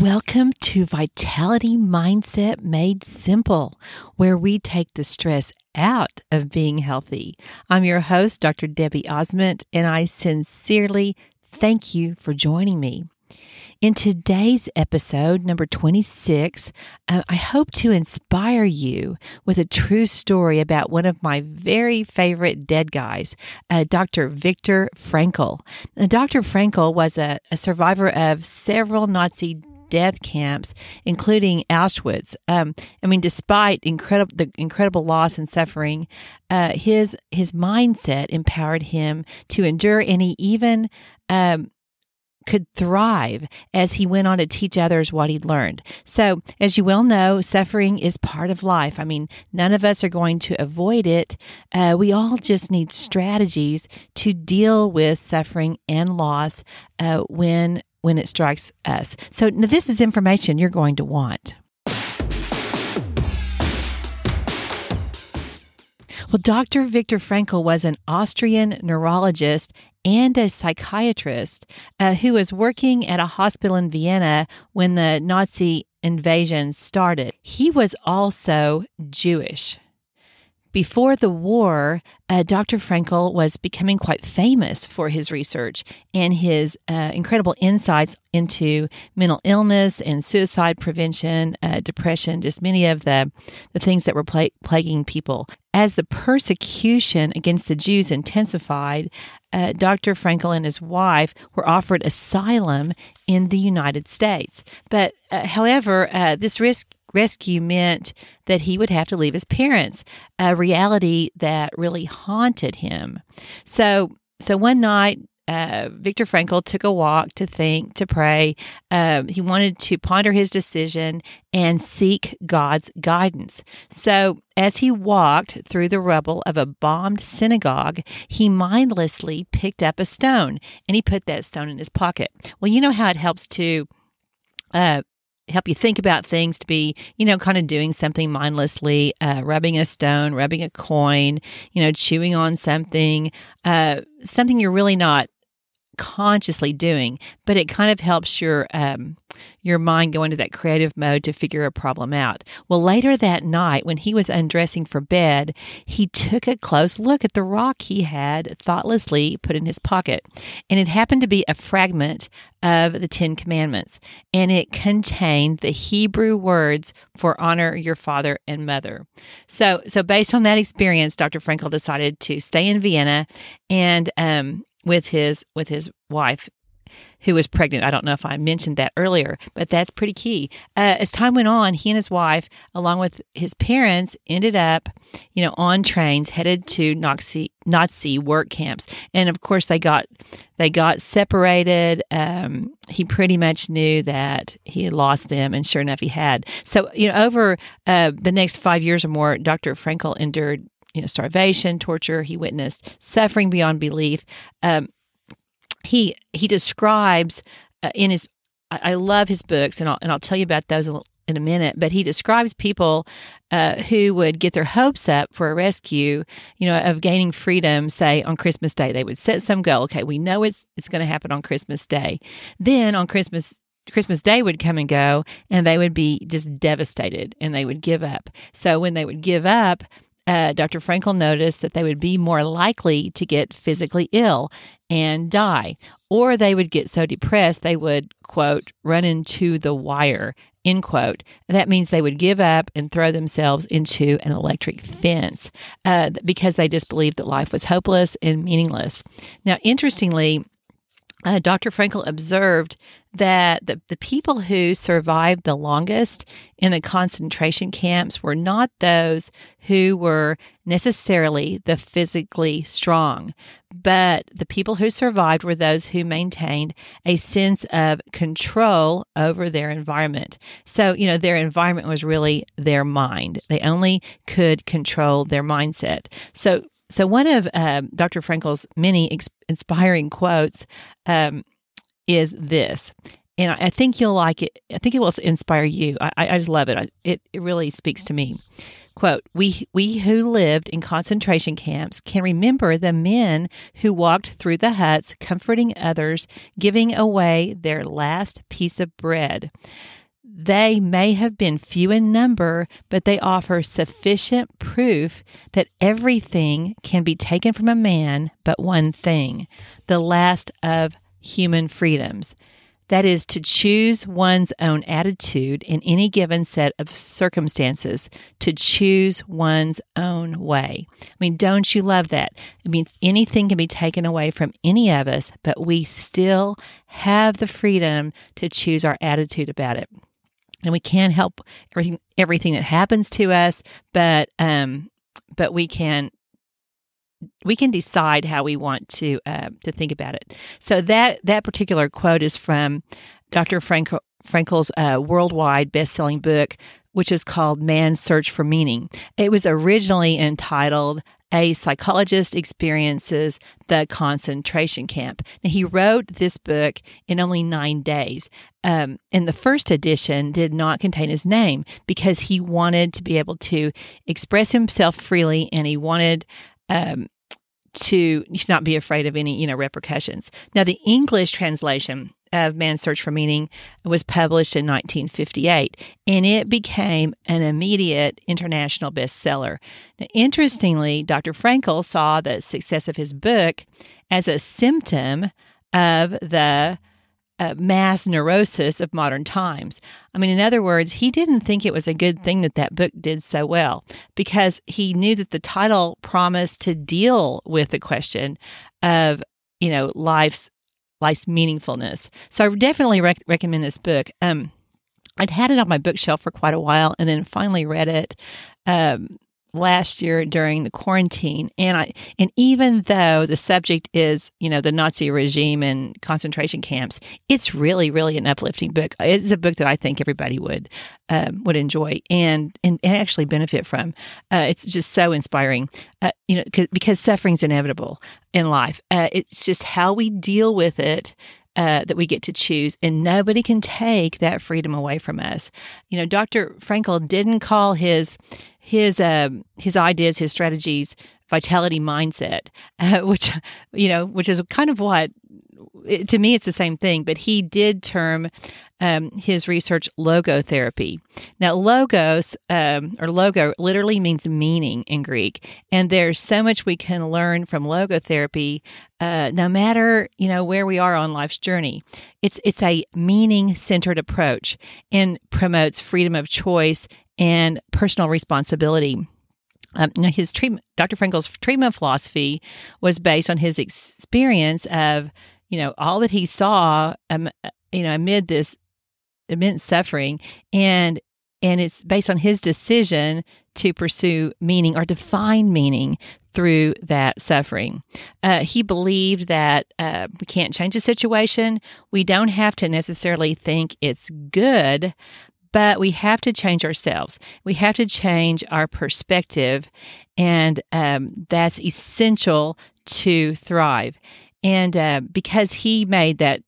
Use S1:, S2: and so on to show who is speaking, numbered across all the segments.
S1: Welcome to Vitality Mindset Made Simple, where we take the stress out of being healthy. I'm your host, Dr. Debbie Osment, and I sincerely thank you for joining me. In today's episode, number 26, uh, I hope to inspire you with a true story about one of my very favorite dead guys, uh, Dr. Viktor Frankl. Now, Dr. Frankl was a, a survivor of several Nazi death camps, including Auschwitz. Um, I mean, despite incredible the incredible loss and suffering, uh, his his mindset empowered him to endure, and he even um, could thrive as he went on to teach others what he'd learned. So, as you well know, suffering is part of life. I mean, none of us are going to avoid it. Uh, we all just need strategies to deal with suffering and loss uh, when when it strikes us. So, this is information you're going to want. Well, Dr. Viktor Frankl was an Austrian neurologist and a psychiatrist uh, who was working at a hospital in Vienna when the Nazi invasion started. He was also Jewish. Before the war, uh, Dr. Frankl was becoming quite famous for his research and his uh, incredible insights into mental illness and suicide prevention, uh, depression, just many of the, the things that were pla- plaguing people. As the persecution against the Jews intensified, uh, Dr. Frankl and his wife were offered asylum in the United States. But uh, however, uh, this risk rescue meant that he would have to leave his parents, a reality that really haunted him. So, so one night, uh, Viktor Frankl took a walk to think, to pray. Um, he wanted to ponder his decision and seek God's guidance. So, as he walked through the rubble of a bombed synagogue, he mindlessly picked up a stone and he put that stone in his pocket. Well, you know how it helps to uh, help you think about things to be, you know, kind of doing something mindlessly, uh, rubbing a stone, rubbing a coin, you know, chewing on something, uh, something you're really not consciously doing, but it kind of helps your um, your mind go into that creative mode to figure a problem out. Well, later that night, when he was undressing for bed, he took a close look at the rock he had thoughtlessly put in his pocket, and it happened to be a fragment of the Ten Commandments, and it contained the Hebrew words for honor your father and mother. So, so based on that experience, Dr. Frankl decided to stay in Vienna and um, with his with his wife who was pregnant. I don't know if I mentioned that earlier, but that's pretty key. Uh, as time went on, he and his wife, along with his parents, ended up, you know, on trains headed to Nazi Nazi work camps, and of course they got they got separated. Um, he pretty much knew that he had lost them, and sure enough, he had. So, you know, over uh, the next five years or more, Dr. Frankl endured you know, starvation, torture. He witnessed suffering beyond belief. Um, he he describes uh, in his. I, I, love his books, and I'll and I'll tell you about those in a minute. But he describes people uh, who would get their hopes up for a rescue, you know, of gaining freedom. Say on Christmas Day, they would set some goal. Okay, we know it's it's going to happen on Christmas Day. Then on Christmas Christmas Day would come and go, and they would be just devastated and they would give up. So when they would give up, uh, Dr. Frankl noticed that they would be more likely to get physically ill and die, or they would get so depressed they would, quote, run into the wire, end quote. That means they would give up and throw themselves into an electric fence uh, because they just believed that life was hopeless and meaningless. Now, interestingly, uh, Dr. Frankl observed that the, the people who survived the longest in the concentration camps were not those who were necessarily the physically strong, but the people who survived were those who maintained a sense of control over their environment. So, you know, their environment was really their mind. They only could control their mindset. So, so one of um, Dr. Frankl's many ex- inspiring quotes um, is this. and I think you'll like it. I think it will inspire you. I, I just love it. I, it. It really speaks to me. Quote, we, we who lived in concentration camps can remember the men who walked through the huts, comforting others, giving away their last piece of bread. They may have been few in number, but they offer sufficient proof that everything can be taken from a man but one thing the last of human freedoms. That is to choose one's own attitude in any given set of circumstances, to choose one's own way. I mean, don't you love that? I mean, anything can be taken away from any of us, but we still have the freedom to choose our attitude about it. And we can't help everything everything that happens to us, but um, but we can we can decide how we want to uh, to think about it. So that that particular quote is from Dr. Frankl, Frankl's uh, worldwide best-selling book, which is called Man's Search for Meaning. It was originally entitled a psychologist experiences the concentration camp. Now, he wrote this book in only nine days. Um, and the first edition did not contain his name because he wanted to be able to express himself freely and he wanted um, to not be afraid of any you know repercussions. Now, the English translation of Man's Search for Meaning was published in 1958, and it became an immediate international bestseller. Now, interestingly, Dr. Frankl saw the success of his book as a symptom of the uh, mass neurosis of modern times. I mean, in other words, he didn't think it was a good thing that that book did so well because he knew that the title promised to deal with the question of, you know, life's life's meaningfulness. So I definitely rec- recommend this book. Um, I'd had it on my bookshelf for quite a while and then finally read it um, last year during the quarantine. And I and even though the subject is you know the Nazi regime and concentration camps it's really really an uplifting book. It's a book that I think everybody would um, would enjoy and, and, actually benefit from. Uh, it's just so inspiring uh, you know because suffering's inevitable in life. Uh, it's just how we deal with it uh, that we get to choose, and nobody can take that freedom away from us. You know, Dr. Frankl didn't call his his uh, his ideas, his strategies, vitality mindset, uh, which you know, which is kind of what it, to me it's the same thing. But he did term um, his research logotherapy. Now, logos um, or logo literally means meaning in Greek, and there's so much we can learn from logotherapy, uh, no matter you know where we are on life's journey. It's it's a meaning centered approach and promotes freedom of choice and personal responsibility. Um, his treatment, Dr. Frankl's treatment philosophy was based on his experience of, you know, all that he saw, um, you know, amid this immense suffering, and and it's based on his decision to pursue meaning or define meaning through that suffering. Uh, he believed that uh, we can't change a situation. We don't have to necessarily think it's good, but we have to change ourselves. We have to change our perspective, and um, that's essential to thrive. And uh, because he made that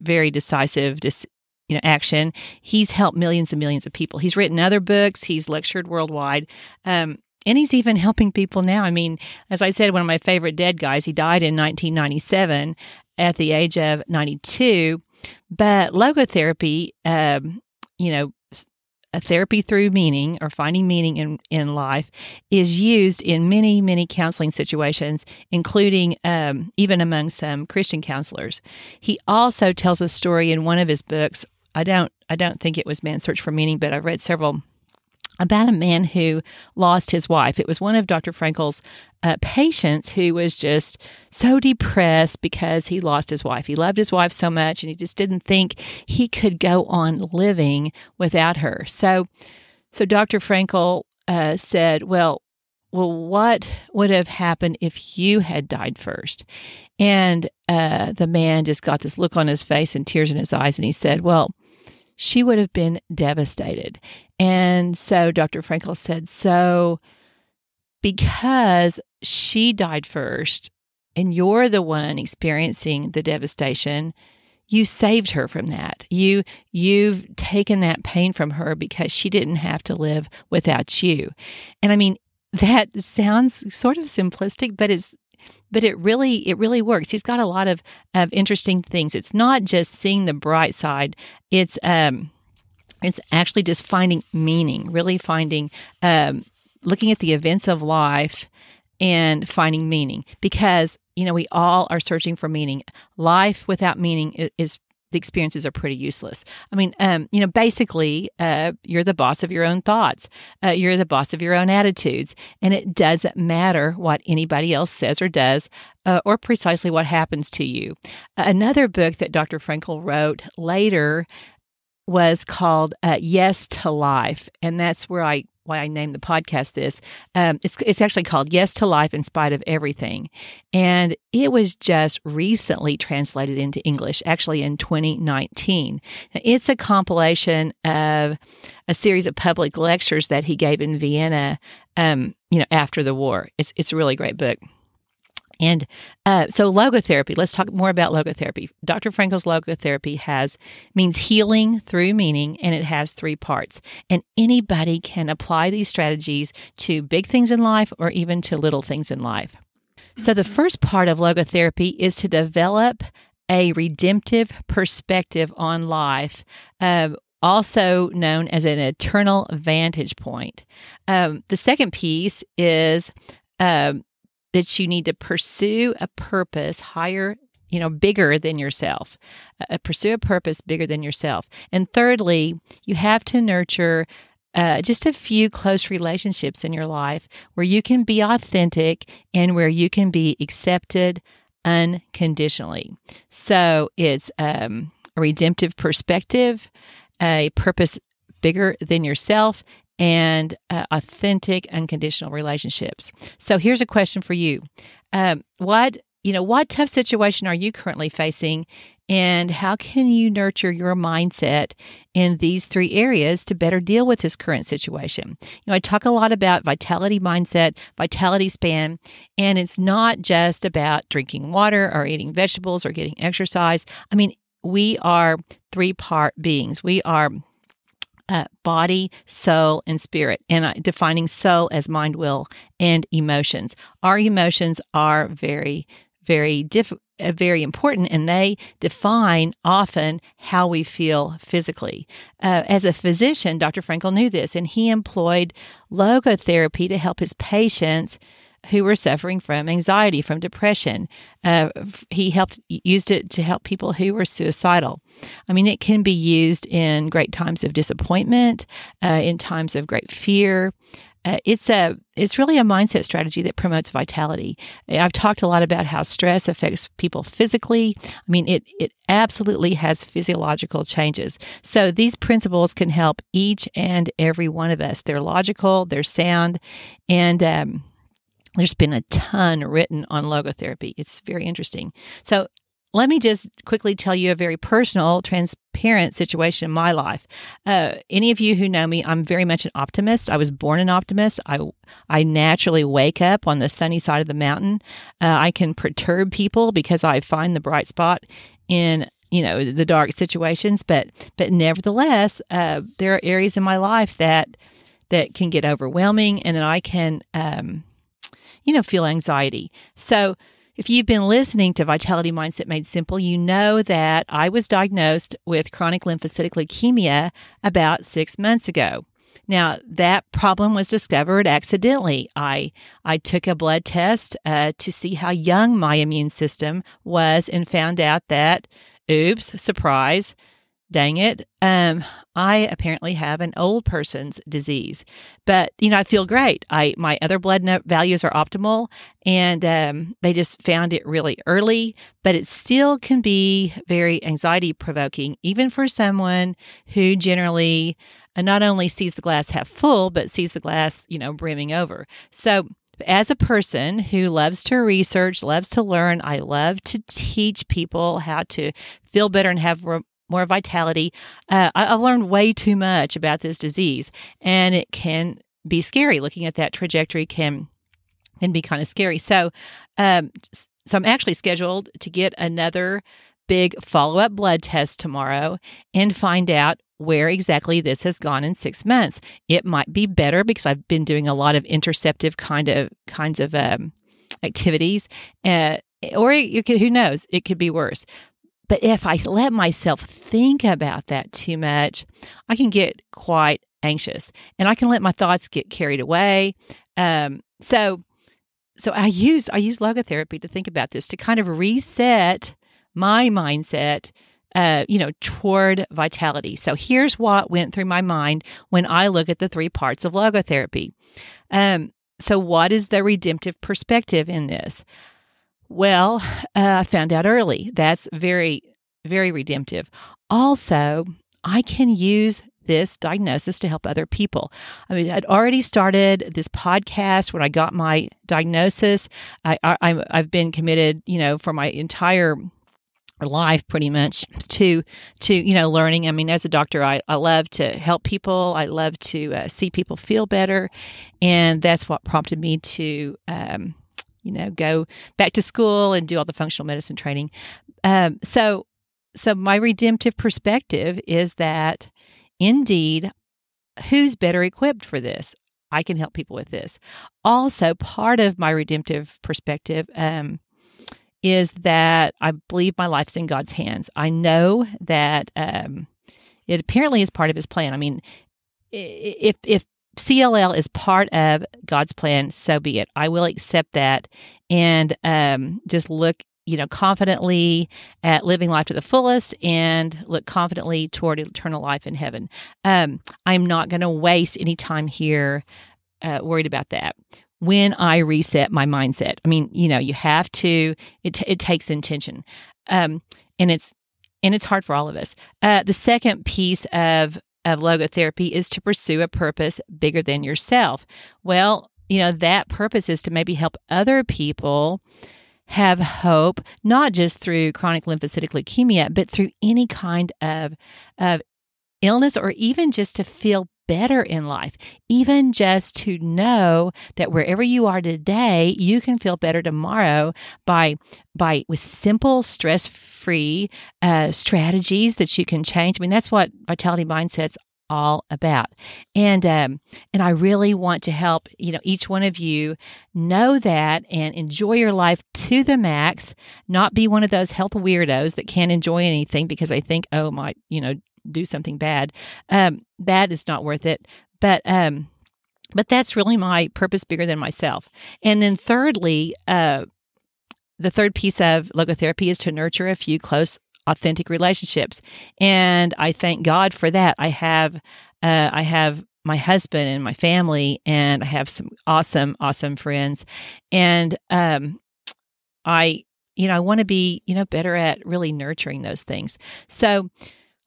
S1: very decisive dis- you know action he's helped millions and millions of people. He's written other books. He's lectured worldwide. Um, and he's even helping people now. I mean as i said one of my favorite dead guys he died in 1997 at the age of 92 but logotherapy um, you know a therapy through meaning or finding meaning in, in life is used in many, many counseling situations, including um, even among some Christian counselors. He also tells a story in one of his books. I don't, I don't think it was Man's Search for Meaning, but I've read several about a man who lost his wife. It was one of Dr. Frankl's uh, patients who was just so depressed because he lost his wife. He loved his wife so much and he just didn't think he could go on living without her. So, so Dr. Frankl uh, said, well, well, what would have happened if you had died first? And uh, the man just got this look on his face and tears in his eyes, and he said, Well, she would have been devastated. And so Dr. Frankl said, So because she died first and you're the one experiencing the devastation, you saved her from that. You you've taken that pain from her because she didn't have to live without you. And I mean, that sounds sort of simplistic, but it's but it really it really works. He's got a lot of of interesting things. It's not just seeing the bright side. It's um it's actually just finding meaning, really finding um looking at the events of life and finding meaning because you know we all are searching for meaning life without meaning is, is the experiences are pretty useless. I mean, um, you know, basically, uh, you're the boss of your own thoughts. Uh, you're the boss of your own attitudes, and it doesn't matter what anybody else says or does, uh, or precisely what happens to you. another book that Dr. Frankl wrote later was called uh, "Yes to Life," and that's where I why I named the podcast this. Um, it's it's actually called "Yes to Life in Spite of Everything," and it was just recently translated into English, actually in 2019. Now, it's a compilation of a series of public lectures that he gave in Vienna, um, you know, after the war. It's it's a really great book. And uh, so logotherapy, let's talk more about logotherapy. Dr. Frankl's logotherapy has means healing through meaning and it has three parts. And anybody can apply these strategies to big things in life or even to little things in life. So the first part of logotherapy is to develop a redemptive perspective on life. Uh, also known as an eternal vantage point. Um, the second piece is um, that you need to pursue a purpose higher you know bigger than yourself uh, pursue a purpose bigger than yourself. And thirdly you have to nurture uh, just a few close relationships in your life where you can be authentic and where you can be accepted unconditionally. So it's um, a redemptive perspective a purpose bigger than yourself and uh, authentic, unconditional relationships. So here's a question for you: um, What you know, what tough situation are you currently facing, and how can you nurture your mindset in these three areas to better deal with this current situation? You know, I talk a lot about vitality mindset, vitality span, and it's not just about drinking water or eating vegetables or getting exercise. I mean, we are three part beings. We are uh, body, soul, and spirit, and uh, defining soul as mind, will, and emotions. Our emotions are very, very diff- uh, very important, and they define often how we feel physically. Uh, as a physician, Dr. Frankl knew this, and he employed logotherapy to help his patients who were suffering from anxiety, from depression. Uh, he helped used it to help people who were suicidal. I mean, it can be used in great times of disappointment, uh, in times of great fear. Uh, it's a it's really a mindset strategy that promotes vitality. I've talked a lot about how stress affects people physically. I mean, it it absolutely has physiological changes. So these principles can help each and every one of us. They're logical, they're sound, and um, there's been a ton written on logotherapy. It's very interesting. So, let me just quickly tell you a very personal, transparent situation in my life. Uh, any of you who know me, I'm very much an optimist. I was born an optimist. I I naturally wake up on the sunny side of the mountain. Uh, I can perturb people because I find the bright spot in you know the dark situations. But but nevertheless, uh, there are areas in my life that that can get overwhelming, and then I can. Um, you know, feel anxiety. So, if you've been listening to Vitality Mindset Made Simple, you know that I was diagnosed with chronic lymphocytic leukemia about six months ago. Now that problem was discovered accidentally. I I took a blood test uh, to see how young my immune system was, and found out that, oops, surprise, dang it, um, I apparently have an old person's disease. But you know, I feel great. I my other blood values are optimal, and um, they just found it really early. But it still can be very anxiety provoking, even for someone who generally uh, not only sees the glass half full, but sees the glass, you know, brimming over. So as a person who loves to research, loves to learn, I love to teach people how to feel better and have more vitality. Uh, I, have learned way too much about this disease, and it can be scary. Looking at that trajectory can can be kind of scary. So, um, so I'm actually scheduled to get another big follow up blood test tomorrow and find out where exactly this has gone in six months. It might be better because I've been doing a lot of interceptive kind of kinds of um, activities, uh, or could, who knows, it could be worse. But if I let myself think about that too much, I can get quite anxious and I can let my thoughts get carried away. Um, so, so I use I use logotherapy to think about this to kind of reset my mindset uh, you know, toward vitality. So here's what went through my mind when I look at the three parts of logotherapy. Um, so, what is the redemptive perspective in this? Well, uh, I found out early. That's very, very redemptive. Also, I can use this diagnosis to help other people. I mean, I'd already started this podcast when I got my diagnosis. I, I, I've been committed, you know, for my entire life pretty much to to you know learning i mean as a doctor i, I love to help people i love to uh, see people feel better and that's what prompted me to um, you know go back to school and do all the functional medicine training um, so so my redemptive perspective is that indeed who's better equipped for this i can help people with this also part of my redemptive perspective um, is that I believe my life's in God's hands. I know that um, it apparently is part of His plan. I mean, if if CLL is part of God's plan, so be it. I will accept that and um, just look, you know, confidently at living life to the fullest and look confidently toward eternal life in heaven. Um, I'm not going to waste any time here uh, worried about that when I reset my mindset. I mean, you know, you have to. It t- it takes intention, um, and it's and it's hard for all of us. Uh, the second piece of of logotherapy is to pursue a purpose bigger than yourself. Well, you know, that purpose is to maybe help other people have hope, not just through chronic lymphocytic leukemia, but through any kind of of illness or even just to feel better in life, even just to know that wherever you are today, you can feel better tomorrow by by with simple, stress-free uh, strategies that you can change. I mean, that's what vitality mindsets all about. And um, and I really want to help you know each one of you know that and enjoy your life to the max. Not be one of those health weirdos that can't enjoy anything because I think oh my you know do something bad, um, that is not worth it. But um, but that's really my purpose bigger than myself. And then thirdly, uh, the third piece of logotherapy is to nurture a few close, authentic relationships, and I thank God for that. I have uh, I have my husband and my family, and I have some awesome, awesome friends, and um, I you know I want to be you know better at really nurturing those things. So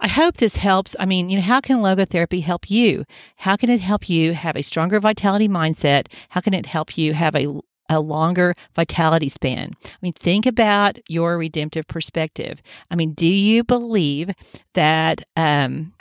S1: I hope this helps. I mean, you know, how can logotherapy help you? How can it help you have a stronger vitality mindset? How can it help you have a a longer vitality span. I mean, think about your redemptive perspective. I mean, do you believe that um,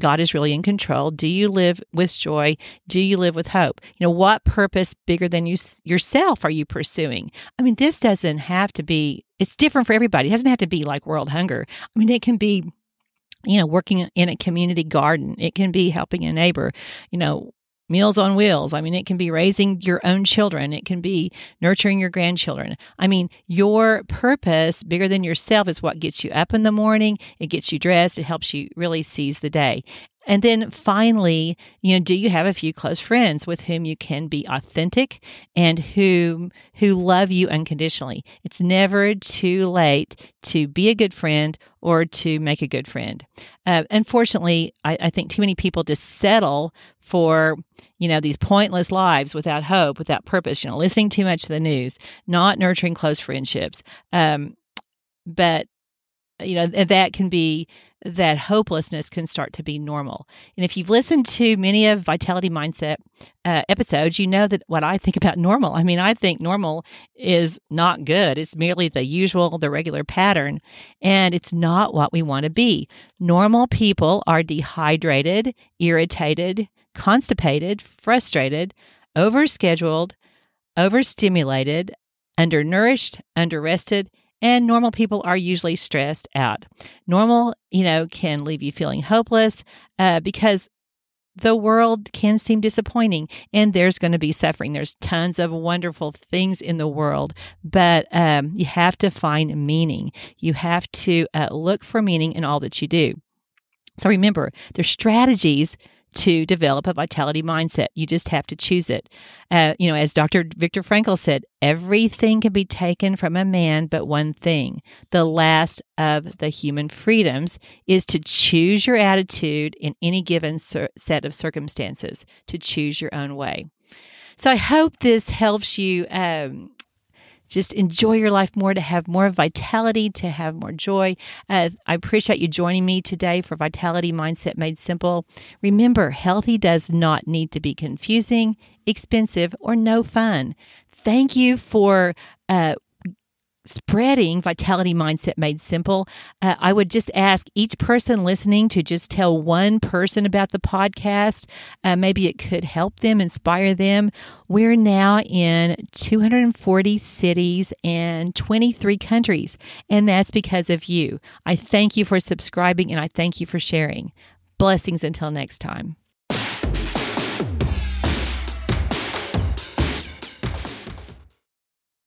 S1: God is really in control? Do you live with joy? Do you live with hope? You know, what purpose bigger than you yourself are you pursuing? I mean, this doesn't have to be. It's different for everybody. It doesn't have to be like world hunger. I mean, it can be you know, working in a community garden. It can be helping a neighbor, you know, Meals on Wheels. I mean, it can be raising your own children, it can be nurturing your grandchildren. I mean, your purpose, bigger than yourself, is what gets you up in the morning, it gets you dressed, it helps you really seize the day. And then finally, you know, do you have a few close friends with whom you can be authentic and who who love you unconditionally? It's never too late to be a good friend or to make a good friend. Uh, unfortunately, I, I think too many people just settle for you know these pointless lives without hope, without purpose. You know, listening too much to the news, not nurturing close friendships. Um, but you know that can be that hopelessness can start to be normal. And if you've listened to many of Vitality Mindset uh, episodes, you know that what I think about normal. I mean, I think normal is not good. It's merely the usual, the regular pattern, and it's not what we want to be. Normal people are dehydrated, irritated, constipated, frustrated, overscheduled, overstimulated, undernourished, underrested, and normal people are usually stressed out. Normal, you know, can leave you feeling hopeless uh, because the world can seem disappointing and there's going to be suffering. There's tons of wonderful things in the world, but um, you have to find meaning. You have to uh, look for meaning in all that you do. So remember, there's strategies to develop a vitality mindset. You just have to choose it. Uh, you know, as Dr. Viktor Frankl said, everything can be taken from a man but one thing. The last of the human freedoms is to choose your attitude in any given set of circumstances, to choose your own way. So I hope this helps you um, just enjoy your life more, to have more vitality, to have more joy. Uh, I appreciate you joining me today for Vitality Mindset Made Simple. Remember, healthy does not need to be confusing, expensive, or no fun. Thank you for uh, spreading vitality mindset made simple uh, i would just ask each person listening to just tell one person about the podcast. Uh, maybe it could help them inspire them. We're now in 240 cities and 23 countries and that's because of you. I thank you for subscribing and i thank you for sharing. Blessings until next time